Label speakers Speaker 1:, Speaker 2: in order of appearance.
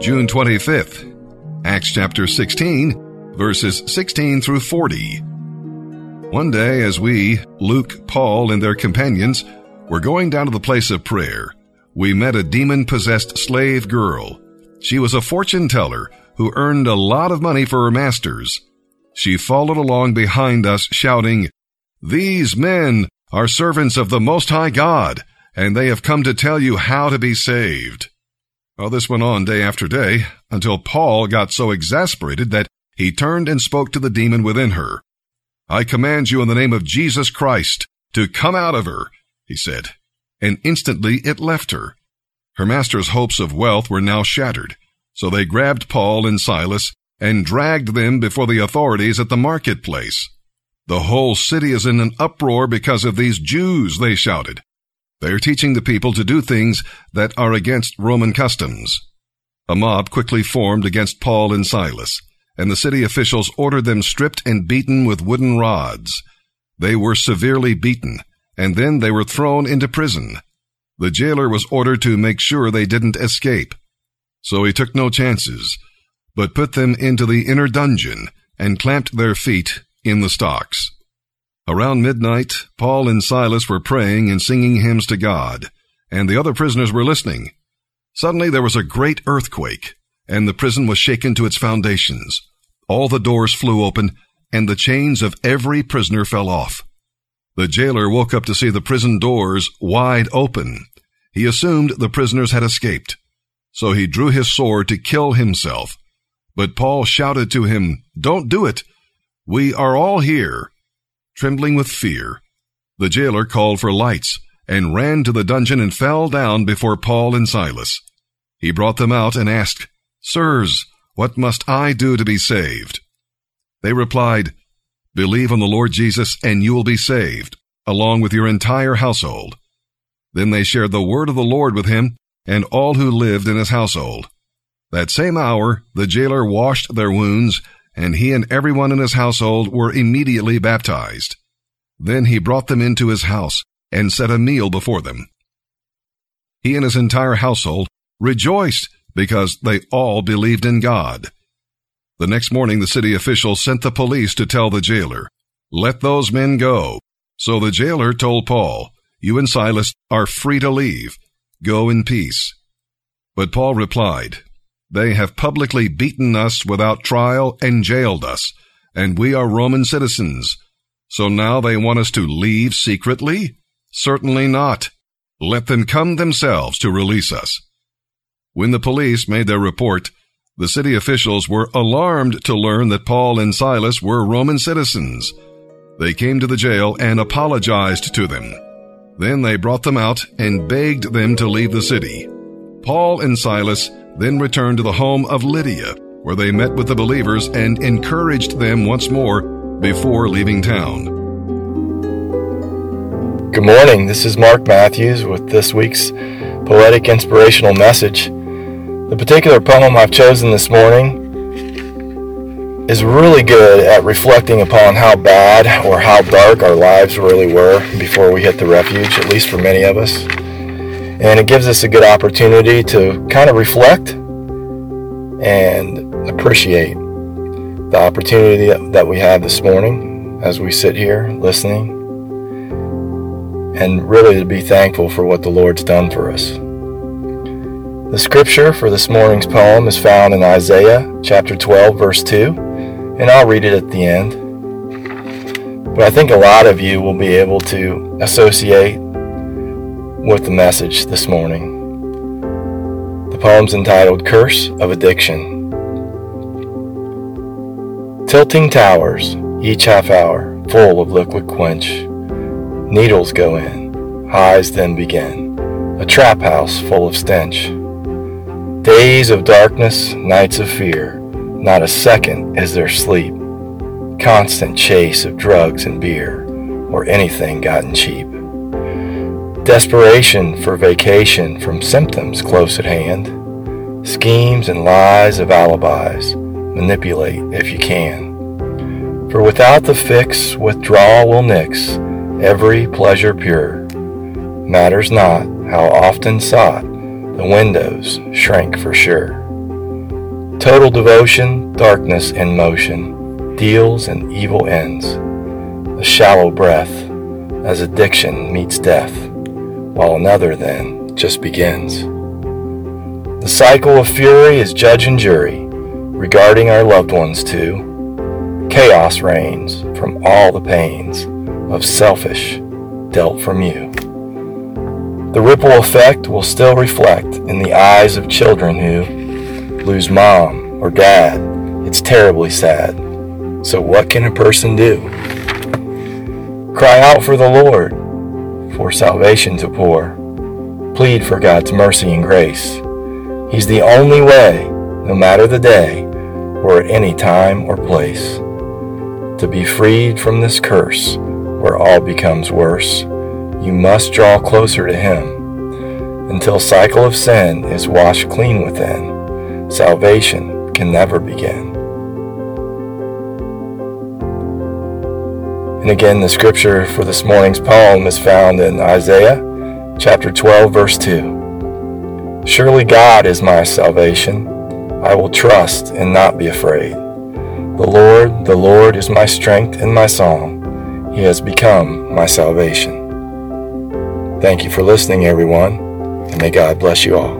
Speaker 1: June 25th, Acts chapter 16, verses 16 through 40. One day, as we, Luke, Paul, and their companions, were going down to the place of prayer, we met a demon possessed slave girl. She was a fortune teller who earned a lot of money for her masters. She followed along behind us, shouting, These men are servants of the Most High God, and they have come to tell you how to be saved. Well, this went on day after day until Paul got so exasperated that he turned and spoke to the demon within her. I command you in the name of Jesus Christ to come out of her, he said, and instantly it left her. Her master's hopes of wealth were now shattered, so they grabbed Paul and Silas and dragged them before the authorities at the marketplace. The whole city is in an uproar because of these Jews, they shouted. They are teaching the people to do things that are against Roman customs. A mob quickly formed against Paul and Silas, and the city officials ordered them stripped and beaten with wooden rods. They were severely beaten, and then they were thrown into prison. The jailer was ordered to make sure they didn't escape. So he took no chances, but put them into the inner dungeon and clamped their feet in the stocks. Around midnight, Paul and Silas were praying and singing hymns to God, and the other prisoners were listening. Suddenly there was a great earthquake, and the prison was shaken to its foundations. All the doors flew open, and the chains of every prisoner fell off. The jailer woke up to see the prison doors wide open. He assumed the prisoners had escaped. So he drew his sword to kill himself. But Paul shouted to him, Don't do it. We are all here trembling with fear. The jailer called for lights and ran to the dungeon and fell down before Paul and Silas. He brought them out and asked, Sirs, what must I do to be saved? They replied, Believe on the Lord Jesus and you will be saved, along with your entire household. Then they shared the word of the Lord with him and all who lived in his household. That same hour, the jailer washed their wounds and he and everyone in his household were immediately baptized. Then he brought them into his house and set a meal before them. He and his entire household rejoiced because they all believed in God. The next morning, the city officials sent the police to tell the jailer, Let those men go. So the jailer told Paul, You and Silas are free to leave. Go in peace. But Paul replied, they have publicly beaten us without trial and jailed us, and we are Roman citizens. So now they want us to leave secretly? Certainly not. Let them come themselves to release us. When the police made their report, the city officials were alarmed to learn that Paul and Silas were Roman citizens. They came to the jail and apologized to them. Then they brought them out and begged them to leave the city. Paul and Silas then returned to the home of Lydia, where they met with the believers and encouraged them once more before leaving town.
Speaker 2: Good morning. This is Mark Matthews with this week's poetic inspirational message. The particular poem I've chosen this morning is really good at reflecting upon how bad or how dark our lives really were before we hit the refuge, at least for many of us. And it gives us a good opportunity to kind of reflect and appreciate the opportunity that we have this morning as we sit here listening and really to be thankful for what the Lord's done for us. The scripture for this morning's poem is found in Isaiah chapter 12, verse 2, and I'll read it at the end. But I think a lot of you will be able to associate with the message this morning. The poem's entitled Curse of Addiction. Tilting towers, each half hour, full of liquid quench. Needles go in, highs then begin, a trap house full of stench. Days of darkness, nights of fear, not a second is there sleep. Constant chase of drugs and beer, or anything gotten cheap. Desperation for vacation from symptoms close at hand. Schemes and lies of alibis. Manipulate if you can. For without the fix, withdrawal will nix every pleasure pure. Matters not how often sought, the windows shrink for sure. Total devotion, darkness in motion, deals and evil ends. A shallow breath, as addiction meets death, while another then just begins. The cycle of fury is judge and jury, regarding our loved ones too. Chaos reigns from all the pains of selfish dealt from you. The ripple effect will still reflect in the eyes of children who lose mom or dad. It's terribly sad. So, what can a person do? Cry out for the Lord, for salvation to pour. Plead for God's mercy and grace. He's the only way, no matter the day, or at any time or place, to be freed from this curse where all becomes worse. You must draw closer to Him until cycle of sin is washed clean within. Salvation can never begin. And again, the scripture for this morning's poem is found in Isaiah chapter 12, verse 2. Surely God is my salvation. I will trust and not be afraid. The Lord, the Lord is my strength and my song. He has become my salvation. Thank you for listening, everyone, and may God bless you all.